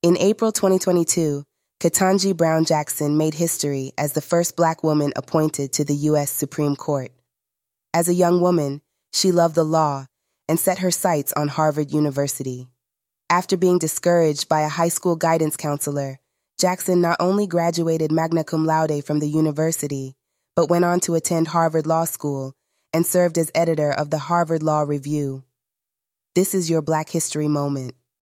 In April 2022, Ketanji Brown Jackson made history as the first black woman appointed to the U.S. Supreme Court. As a young woman, she loved the law and set her sights on Harvard University. After being discouraged by a high school guidance counselor, Jackson not only graduated magna cum laude from the university, but went on to attend Harvard Law School and served as editor of the Harvard Law Review. This is your Black History Moment.